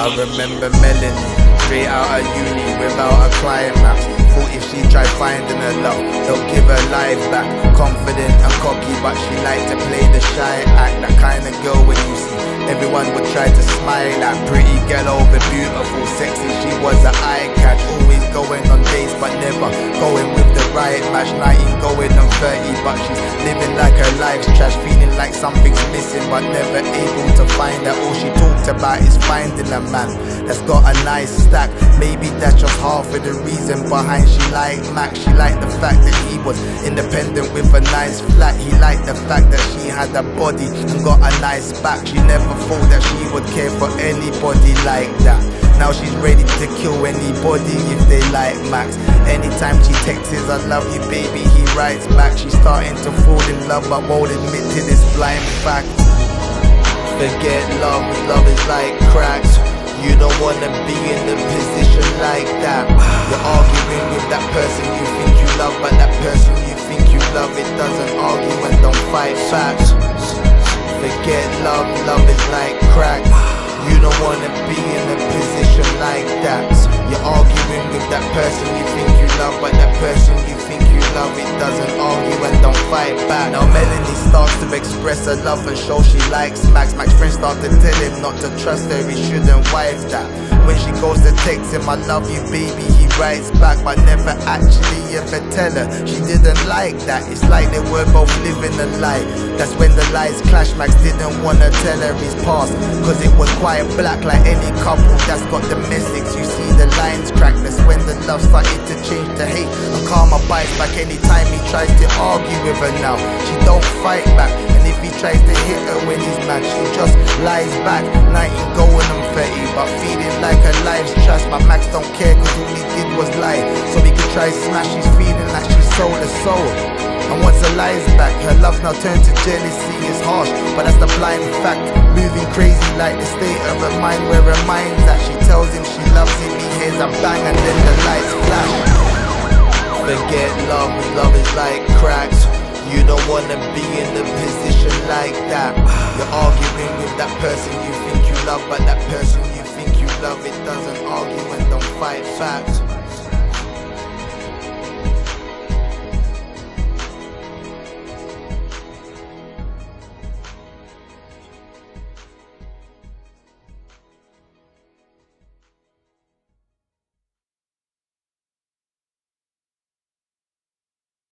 I remember Melanie, straight out of uni without a climax. Thought if she tried finding her love, they'll give her life back. Confident and cocky, but she liked to play the shy act. That kind of girl when you see everyone would try to smile at. Pretty girl over beautiful, sexy, she was an right match. 19 going on 30, but she's living like her life's trash. Feeling like something's missing, but never able to find her. All she talked about is finding a man that's got a nice stack. Maybe that's just half of the reason behind she liked Mac. She liked the fact that he was independent with a nice flat. He liked the fact that she had a body and got a nice back. She never thought that she would care for anybody like that. Now she's ready to kill anybody if they like Max. Anytime she texts, I love you, baby, he writes back. She's starting to fall in love, but won't admit to this blind fact. Forget love, love is like cracks. You don't wanna be in a position like that. You're arguing with that person you think you love, but that person you think you love, it doesn't argue and don't fight facts. Forget love, love is like crack. Love, but that person you think you love, it doesn't argue and don't fight back. Now Melanie starts to express her love and show she likes Max. Max friends start to tell him not to trust her, he shouldn't wife that. When goes to text him, I love you, baby, he writes back, but never actually ever tell her she didn't like that. It's like they were both living a lie. That's when the lies clash. Max didn't wanna tell her his past, cause it was quite black, like any couple that's got domestics. You see the lines crack, that's when the love started to change to hate. And Karma bites back anytime he tries to argue with her now. She don't fight back, and if he tries to hit her when he's mad, she just lies back. 19 going on 30, but her life's trash. But Max don't care, cause all he did was lie. So he could try smash, she's feeling like she sold her soul. And once her lies back, her love now turned to jealousy. It's harsh, but that's the blind fact. Moving crazy like the state of her mind, where her mind's at. She tells him she loves him, he hears a bang, and then the lights flash. Forget love, love is like cracks. You don't wanna be in a position like that. You're arguing with that person you think you love, but that person love, it doesn't argue and don't fight facts.